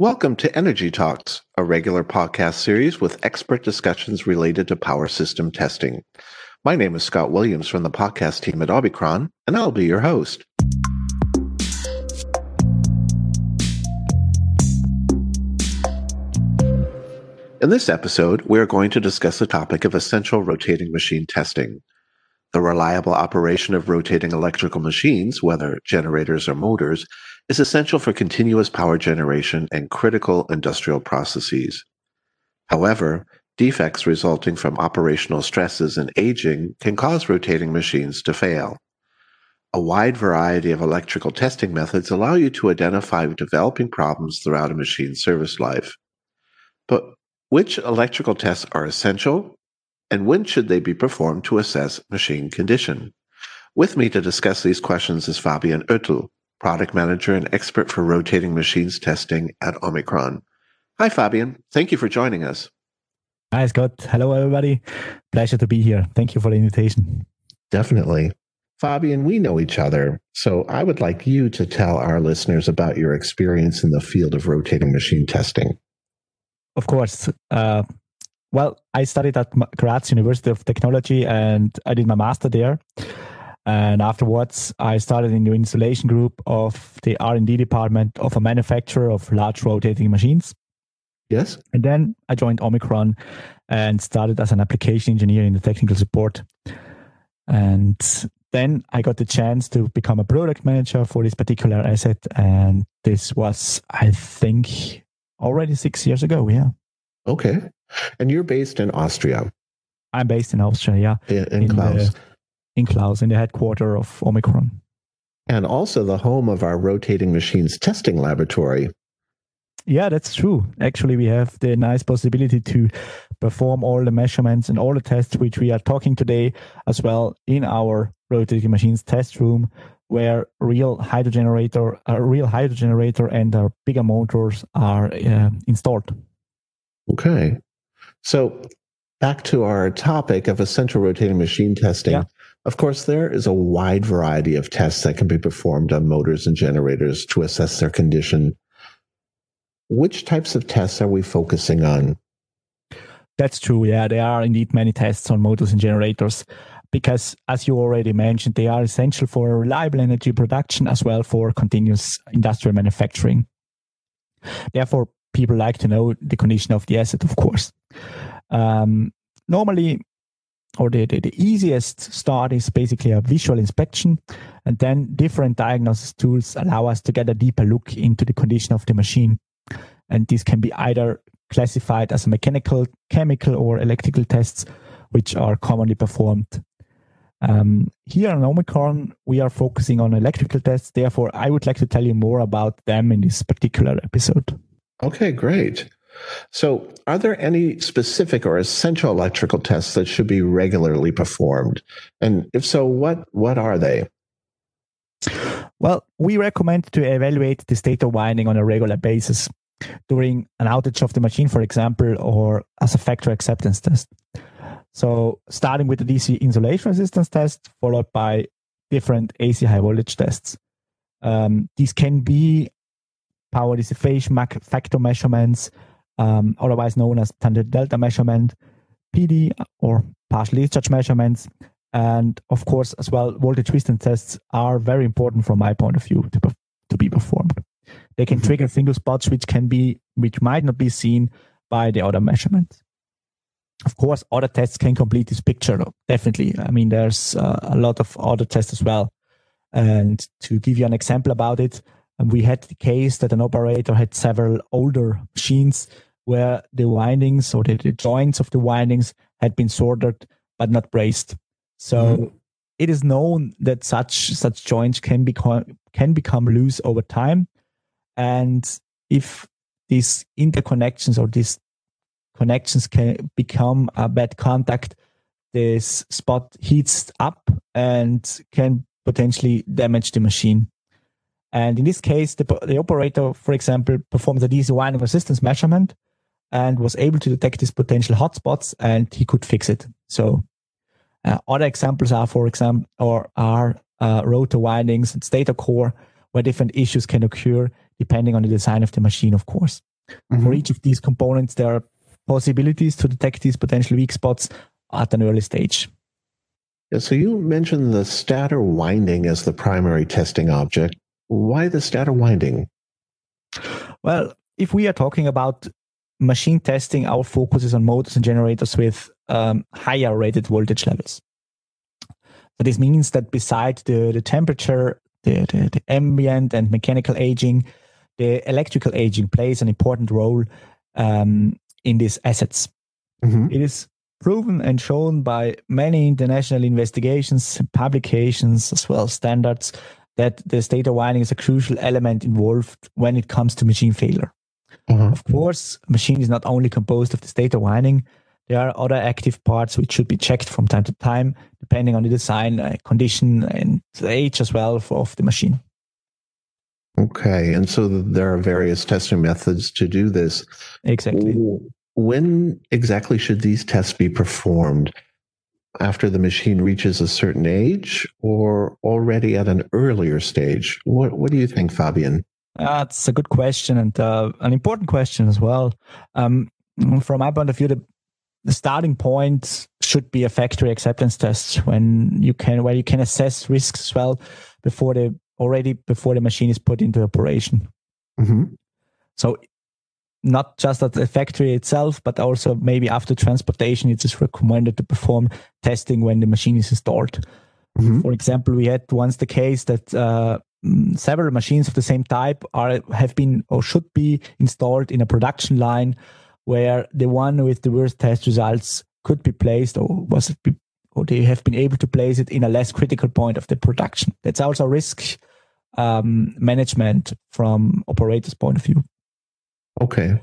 Welcome to Energy Talks, a regular podcast series with expert discussions related to power system testing. My name is Scott Williams from the podcast team at Omicron, and I'll be your host. In this episode, we are going to discuss the topic of essential rotating machine testing. The reliable operation of rotating electrical machines, whether generators or motors, is essential for continuous power generation and critical industrial processes. However, defects resulting from operational stresses and aging can cause rotating machines to fail. A wide variety of electrical testing methods allow you to identify developing problems throughout a machine's service life. But which electrical tests are essential and when should they be performed to assess machine condition? With me to discuss these questions is Fabian Oettel, product manager and expert for rotating machines testing at Omicron. Hi, Fabian. Thank you for joining us. Hi, Scott. Hello, everybody. Pleasure to be here. Thank you for the invitation. Definitely. Fabian, we know each other, so I would like you to tell our listeners about your experience in the field of rotating machine testing. Of course. Uh, well, I studied at Graz University of Technology and I did my master there. And afterwards, I started in the installation group of the R&D department of a manufacturer of large rotating machines. Yes. And then I joined Omicron and started as an application engineer in the technical support. And then I got the chance to become a product manager for this particular asset. And this was, I think, already six years ago. Yeah. Okay. And you're based in Austria. I'm based in Austria, yeah. In, in Klaus. The, in Klaus, in the headquarter of Omicron. And also the home of our rotating machines testing laboratory. Yeah, that's true. Actually, we have the nice possibility to perform all the measurements and all the tests which we are talking today as well in our rotating machines test room where real hydrogenerator, a real hydrogenerator and our bigger motors are uh, installed. Okay. So back to our topic of essential rotating machine testing. Yeah. Of course, there is a wide variety of tests that can be performed on motors and generators to assess their condition. Which types of tests are we focusing on? That's true. Yeah, there are indeed many tests on motors and generators because, as you already mentioned, they are essential for reliable energy production as well for continuous industrial manufacturing. Therefore, people like to know the condition of the asset, of course. Um, normally, or the, the, the, easiest start is basically a visual inspection. And then different diagnosis tools allow us to get a deeper look into the condition of the machine. And this can be either classified as mechanical, chemical, or electrical tests, which are commonly performed. Um, here on Omicron, we are focusing on electrical tests. Therefore, I would like to tell you more about them in this particular episode. Okay, great. So, are there any specific or essential electrical tests that should be regularly performed? And if so, what what are they? Well, we recommend to evaluate the state of winding on a regular basis during an outage of the machine, for example, or as a factory acceptance test. So, starting with the DC insulation resistance test, followed by different AC high voltage tests. Um, these can be power dissipation factor measurements, um, otherwise known as tangent delta measurement, PD or partial discharge measurements, and of course as well voltage resistance tests are very important from my point of view to, to be performed. They can mm-hmm. trigger single spots which can be which might not be seen by the other measurements. Of course, other tests can complete this picture. Definitely, I mean there's uh, a lot of other tests as well. And to give you an example about it, we had the case that an operator had several older machines where the windings or the, the joints of the windings had been soldered but not brazed. So mm-hmm. it is known that such such joints can become can become loose over time, and if these interconnections or these connections can become a bad contact, this spot heats up and can potentially damage the machine. And in this case, the, the operator, for example, performs a DC winding resistance measurement and was able to detect these potential hotspots and he could fix it. So uh, other examples are, for example, or are uh, rotor windings and stator core where different issues can occur. depending on the design of the machine, of course. Mm-hmm. For each of these components, there are possibilities to detect these potential weak spots at an early stage. Yeah, so you mentioned the stator winding as the primary testing object. Why the stator winding? Well, if we are talking about machine testing, our focus is on motors and generators with um, higher rated voltage levels. So this means that beside the, the temperature, the, the, the ambient and mechanical aging, the electrical aging plays an important role um, in these assets. Mm-hmm. It is proven and shown by many international investigations, publications, as well as standards that the stator winding is a crucial element involved when it comes to machine failure. Mm-hmm. Of course, machine is not only composed of the stator winding. There are other active parts which should be checked from time to time, depending on the design, uh, condition, and age as well for, of the machine. Okay, and so there are various testing methods to do this. Exactly. When exactly should these tests be performed? After the machine reaches a certain age, or already at an earlier stage? What What do you think, Fabian? That's a good question and uh, an important question as well. Um, from my point of view, the, the starting point should be a factory acceptance test when you can where you can assess risks as well before the already before the machine is put into operation. Mm-hmm. So not just at the factory itself, but also maybe after transportation, it is recommended to perform testing when the machine is installed. Mm-hmm. For example, we had once the case that uh, several machines of the same type are have been or should be installed in a production line, where the one with the worst test results could be placed or was it be, or they have been able to place it in a less critical point of the production. That's also risk um, management from operators' point of view. Okay.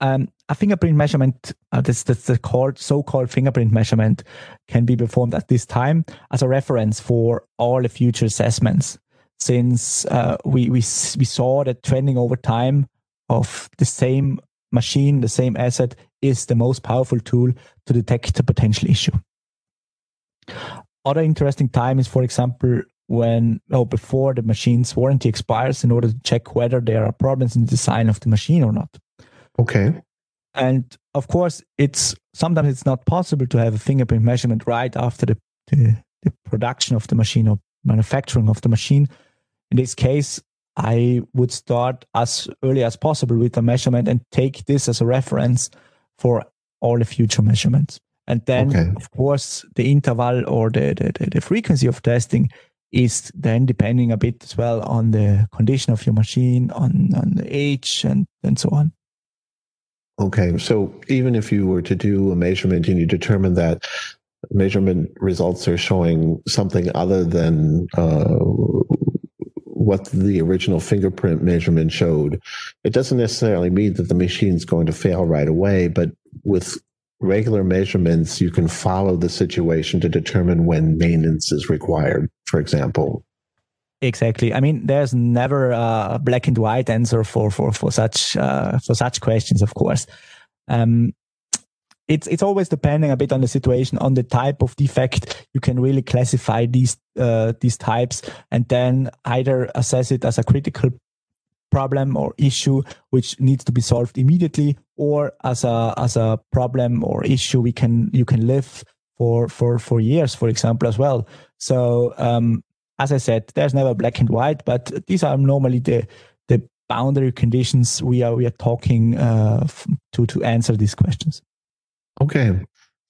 Um, a fingerprint measurement, uh, this, this the called so-called fingerprint measurement, can be performed at this time as a reference for all the future assessments. Since uh, we, we we saw that trending over time of the same machine, the same asset, is the most powerful tool to detect a potential issue. Other interesting time is, for example, when oh before the machine's warranty expires in order to check whether there are problems in the design of the machine or not. Okay. And of course, it's sometimes it's not possible to have a fingerprint measurement right after the, the, the production of the machine or manufacturing of the machine. In this case, I would start as early as possible with the measurement and take this as a reference for all the future measurements. And then, okay. of course, the interval or the, the, the, frequency of testing is then depending a bit as well on the condition of your machine, on, on the age, and, and so on. Okay, so even if you were to do a measurement and you determine that measurement results are showing something other than uh, what the original fingerprint measurement showed, it doesn't necessarily mean that the machine's going to fail right away, but with regular measurements, you can follow the situation to determine when maintenance is required, for example. Exactly. I mean, there's never a black and white answer for for for such uh, for such questions. Of course, um, it's it's always depending a bit on the situation, on the type of defect. You can really classify these uh, these types, and then either assess it as a critical problem or issue which needs to be solved immediately, or as a as a problem or issue we can you can live for for for years, for example, as well. So um, as I said, there's never black and white, but these are normally the the boundary conditions we are we are talking uh, to to answer these questions. Okay.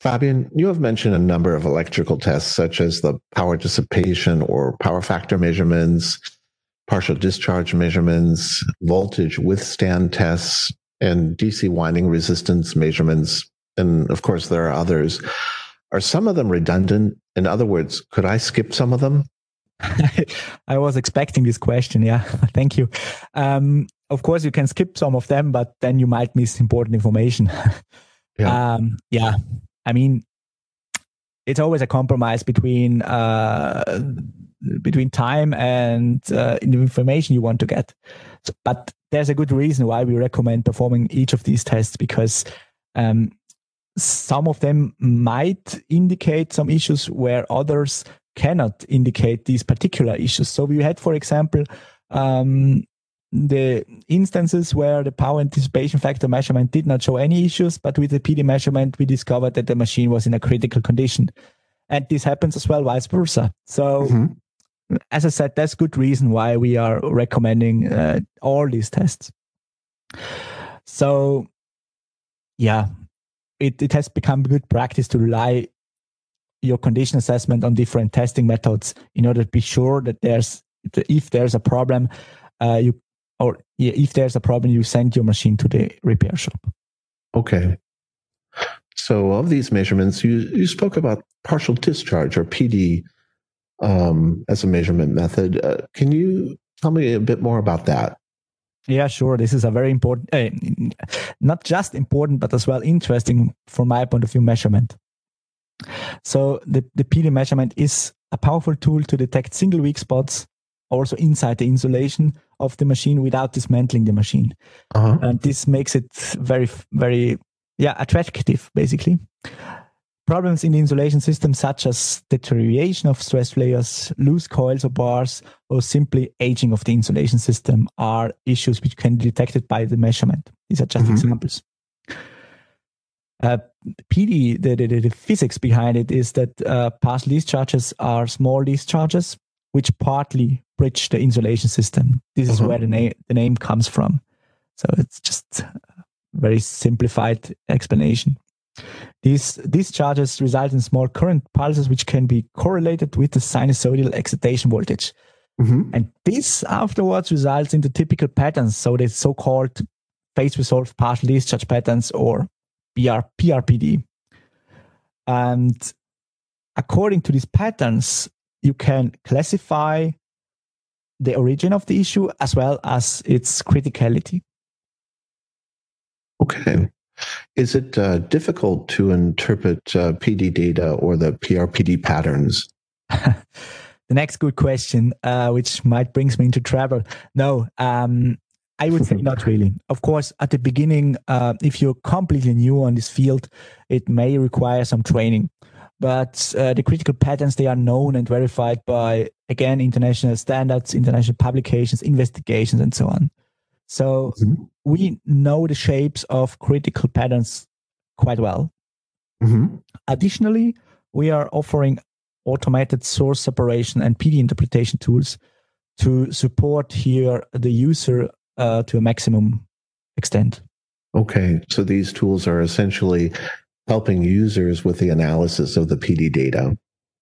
Fabian, you have mentioned a number of electrical tests, such as the power dissipation or power factor measurements, partial discharge measurements, voltage withstand tests, and DC winding resistance measurements. And of course, there are others. Are some of them redundant? In other words, could I skip some of them? I was expecting this question. Yeah, thank you. Um, of course, you can skip some of them, but then you might miss important information. yeah. Um, yeah. I mean, it's always a compromise between uh, between time and uh, the information you want to get. So, but there's a good reason why we recommend performing each of these tests because um, some of them might indicate some issues where others cannot indicate these particular issues. So we had, for example, um, the instances where the power dissipation factor measurement did not show any issues, but with the PD measurement, we discovered that the machine was in a critical condition. And this happens as well, vice versa. So, mm-hmm. as I said, that's good reason why we are recommending uh, all these tests. So, yeah, it, it has become good practice to rely your condition assessment on different testing methods in order to be sure that there's if there's a problem, uh, you or if there's a problem, you send your machine to the repair shop. Okay. So, of these measurements, you you spoke about partial discharge or PD um, as a measurement method. Uh, can you tell me a bit more about that? Yeah, sure. This is a very important, uh, not just important, but as well interesting from my point of view measurement. So the, the PD measurement is a powerful tool to detect single weak spots also inside the insulation of the machine without dismantling the machine. Uh-huh. And this makes it very, very, yeah, attractive, basically. Problems in the insulation system, such as deterioration of stress layers, loose coils or bars, or simply aging of the insulation system, are issues which can be detected by the measurement. These are just mm-hmm. examples. Uh, PD, the, the, the, physics behind it is that uh, partial discharges are small discharges which partly bridge the insulation system. This is uh-huh. where the name the name comes from. So it's just a very simplified explanation. These these charges result in small current pulses which can be correlated with the sinusoidal excitation voltage. Mm-hmm. And this afterwards results in the typical patterns, so the so-called phase resolved partial discharge patterns or PR, PRPD. And according to these patterns, you can classify the origin of the issue as well as its criticality. Okay. Is it uh, difficult to interpret uh, PD data or the PRPD patterns? the next good question, uh, which might brings me into trouble. No, um, I would say not really. Of course, at the beginning, uh, if you're completely new on this field, it may require some training but uh, the critical patterns they are known and verified by again international standards international publications investigations and so on so mm-hmm. we know the shapes of critical patterns quite well mm-hmm. additionally we are offering automated source separation and pd interpretation tools to support here the user uh, to a maximum extent okay so these tools are essentially helping users with the analysis of the PD data.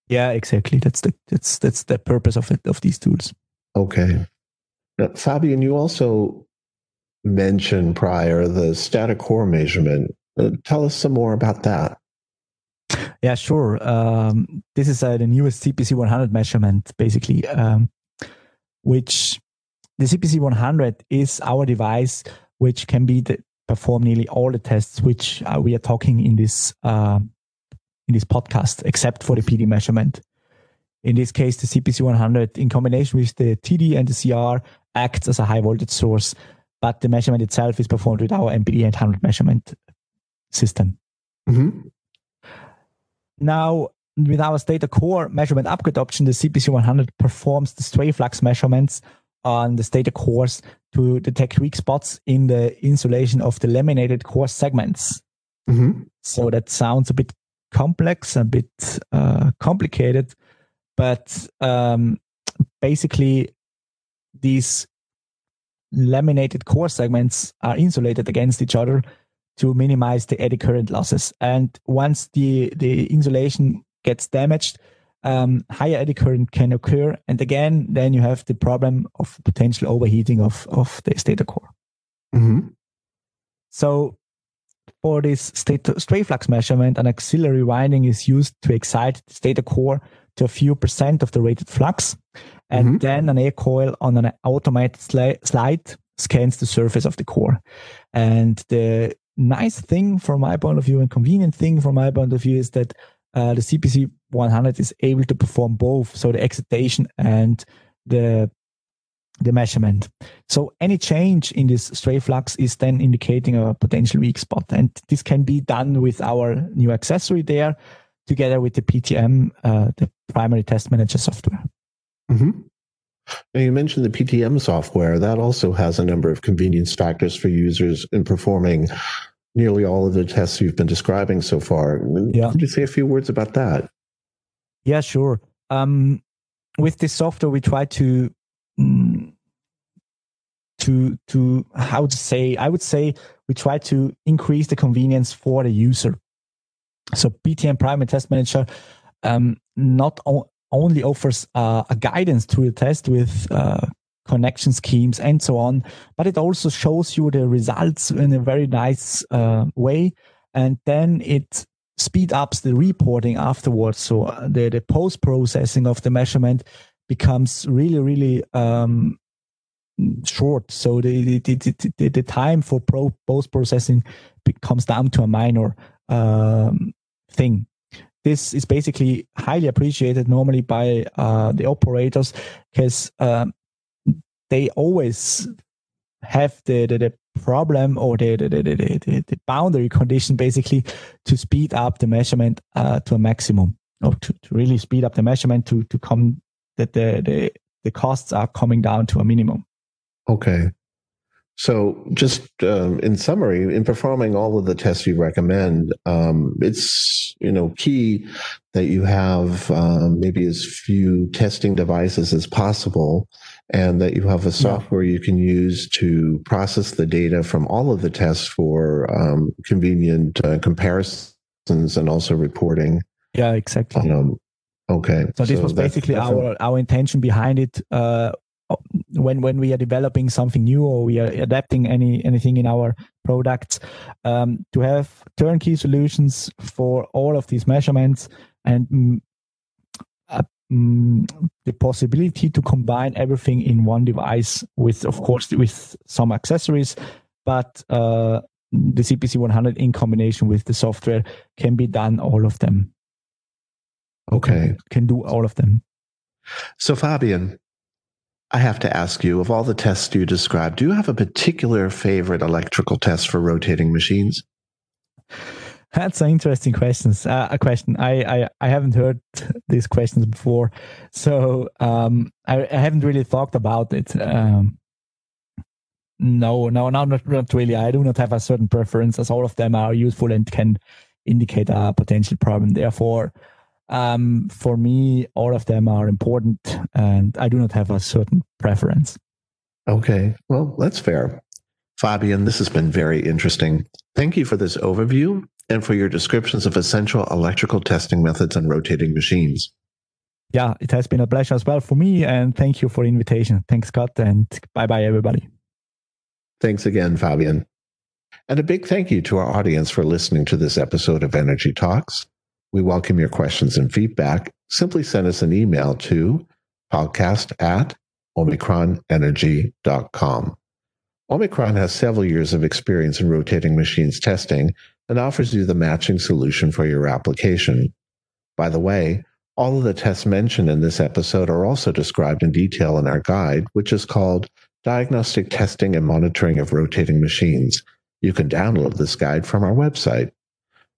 Yeah, exactly. That's the that's that's the purpose of it of these tools. Okay. Now, Fabian, you also mentioned prior the stator core measurement. Uh, tell us some more about that. Yeah, sure. Um, this is uh, the newest CPC 100 measurement, basically, um, which the CPC 100 is our device which can be the, perform nearly all the tests which uh, we are talking in this uh, in this podcast, except for the PD measurement. In this case, the CPC 100, in combination with the TD and the CR, acts as a high voltage source, but the measurement itself is performed with our MPD 800 measurement system. Mm-hmm. Now, with our Stator Core measurement upgrade option, the CPC 100 performs the stray flux measurements on the Stator cores to detect weak spots in the insulation of the laminated core segments. Mm-hmm. So that sounds a bit complex, a bit uh, complicated, but um, basically, these laminated core segments are insulated against each other to minimize the eddy current losses. And once the, the insulation gets damaged, um, higher eddy current can occur. And again, then you have the problem of potential overheating of, of the stator core. Mm-hmm. So for this stator, stray flux measurement, an auxiliary winding is used to excite the stator core to a few percent of the rated flux. And mm-hmm. then an air coil on an automated sli- slide scans the surface of the core. And the nice thing from my point of view and convenient thing from my point of view is that uh, the CPC 100 is able to perform both, so the excitation and the the measurement. So any change in this stray flux is then indicating a potential weak spot, and this can be done with our new accessory there, together with the PTM, uh, the primary test manager software. Mm-hmm. Now, you mentioned the PTM software. That also has a number of convenience factors for users in performing nearly all of the tests you've been describing so far. Yeah. Could you say a few words about that? Yeah, sure. Um, with this software, we try to mm, to to how to say I would say we try to increase the convenience for the user. So PTM Primary Test Manager um, not o- only offers uh, a guidance to the test with uh, connection schemes and so on, but it also shows you the results in a very nice uh, way, and then it speed ups the reporting afterwards. So uh, the the post processing of the measurement becomes really really um, short. So the the, the, the time for pro post processing comes down to a minor um, thing. This is basically highly appreciated normally by uh, the operators because um, they always have the, the, the problem or the, the, the, the, the, boundary condition basically to speed up the measurement uh, to a maximum or to, to really speed up the measurement to, to come that the, the, the costs are coming down to a minimum. Okay. So, just um, in summary, in performing all of the tests you recommend, um, it's you know key that you have um, maybe as few testing devices as possible, and that you have a software you can use to process the data from all of the tests for um, convenient uh, comparisons and also reporting. Yeah, exactly. Um, okay. So this so was basically our our intention behind it. Uh, when when we are developing something new or we are adapting any anything in our products um, to have turnkey solutions for all of these measurements and mm, the possibility to combine everything in one device with of course with some accessories. But uh, the CPC 100 in combination with the software can be done all of them. Okay. Can, can do all of them. So fabian I have to ask you, of all the tests you described, do you have a particular favorite electrical test for rotating machines? That's an interesting question. Uh, a question. I, I, I haven't heard these questions before, so um, I, I haven't really thought about it. Um, no, no, no, not, not really. I do not have a certain preference, as all of them are useful and can indicate a potential problem. Therefore, um, for me, all of them are important, and I do not have a certain preference. Okay, well, that's fair. Fabian, this has been very interesting. Thank you for this overview and for your descriptions of essential electrical testing methods on rotating machines. Yeah, it has been a pleasure as well for me, and thank you for the invitation. Thanks, Scott, and bye bye, everybody. Thanks again, Fabian. And a big thank you to our audience for listening to this episode of Energy Talks. We welcome your questions and feedback. Simply send us an email to podcast at omicronenergy.com. Omicron has several years of experience in rotating machines testing and offers you the matching solution for your application. By the way, all of the tests mentioned in this episode are also described in detail in our guide, which is called Diagnostic Testing and Monitoring of Rotating Machines. You can download this guide from our website.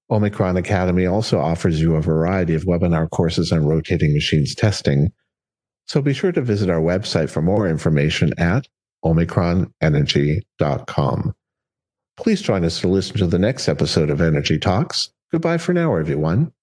Omicron Academy also offers you a variety of webinar courses on rotating machines testing. So be sure to visit our website for more information at omicronenergy.com. Please join us to listen to the next episode of Energy Talks. Goodbye for now, everyone.